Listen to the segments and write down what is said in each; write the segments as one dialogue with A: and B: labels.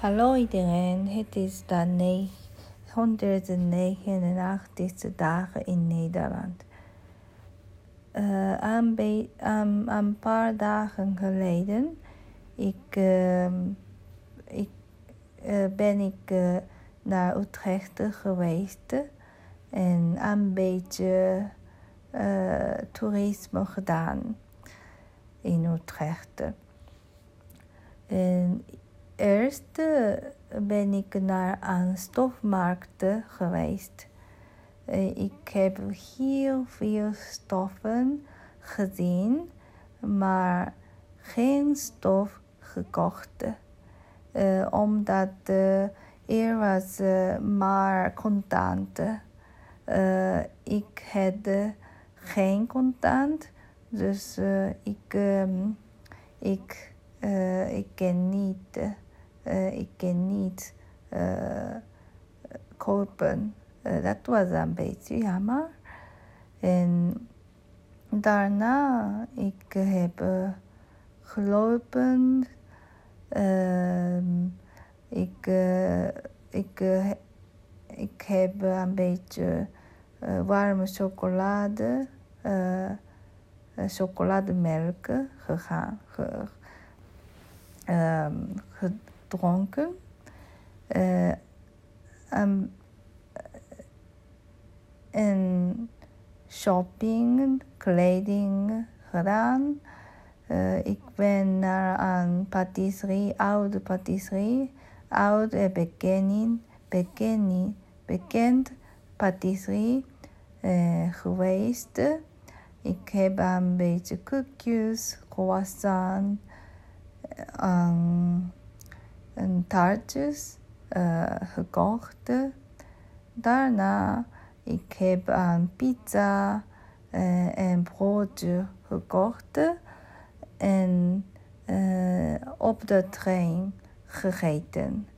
A: Hallo iedereen, het is de 189ste dag in Nederland. Uh, een, een, paar dagen geleden ik, uh, ik, uh, ben ik uh, naar Utrecht geweest en een beetje toerisme gedaan in Utrecht. En Eerst ben ik naar een stofmarkt geweest. Ik heb heel veel stoffen gezien, maar geen stof gekocht. Uh, omdat uh, er was maar contant. ik had geen contant, dus ik, um, ik, ik ken niet uh, ik kan niet uh, kopen. Uh, dat was een beetje jammer. En daarna ik heb gelopen. ik, ik, ik heb een beetje warme chocolade, chocolademelk gegaan. Ge, um, gedronken. Uh, um, en shopping, kleding gedaan. Uh, ik ben naar een patisserie, oude patisserie, oud en bekend, bekend, bekend patisserie uh, geweest. Ik heb een beetje koekjes, croissant, um, en taartjes uh, gekocht. Daarna ik heb een pizza uh, en broodje gekocht en uh, op de trein gegeten.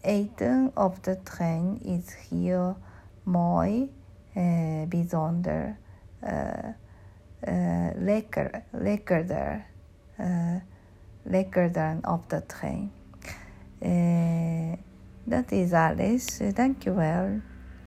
A: eten op de trein is heel mooi, bijzonder, lekker, lekkerder lekkerder op de trein. Eh, dat is alles. Dankjewel.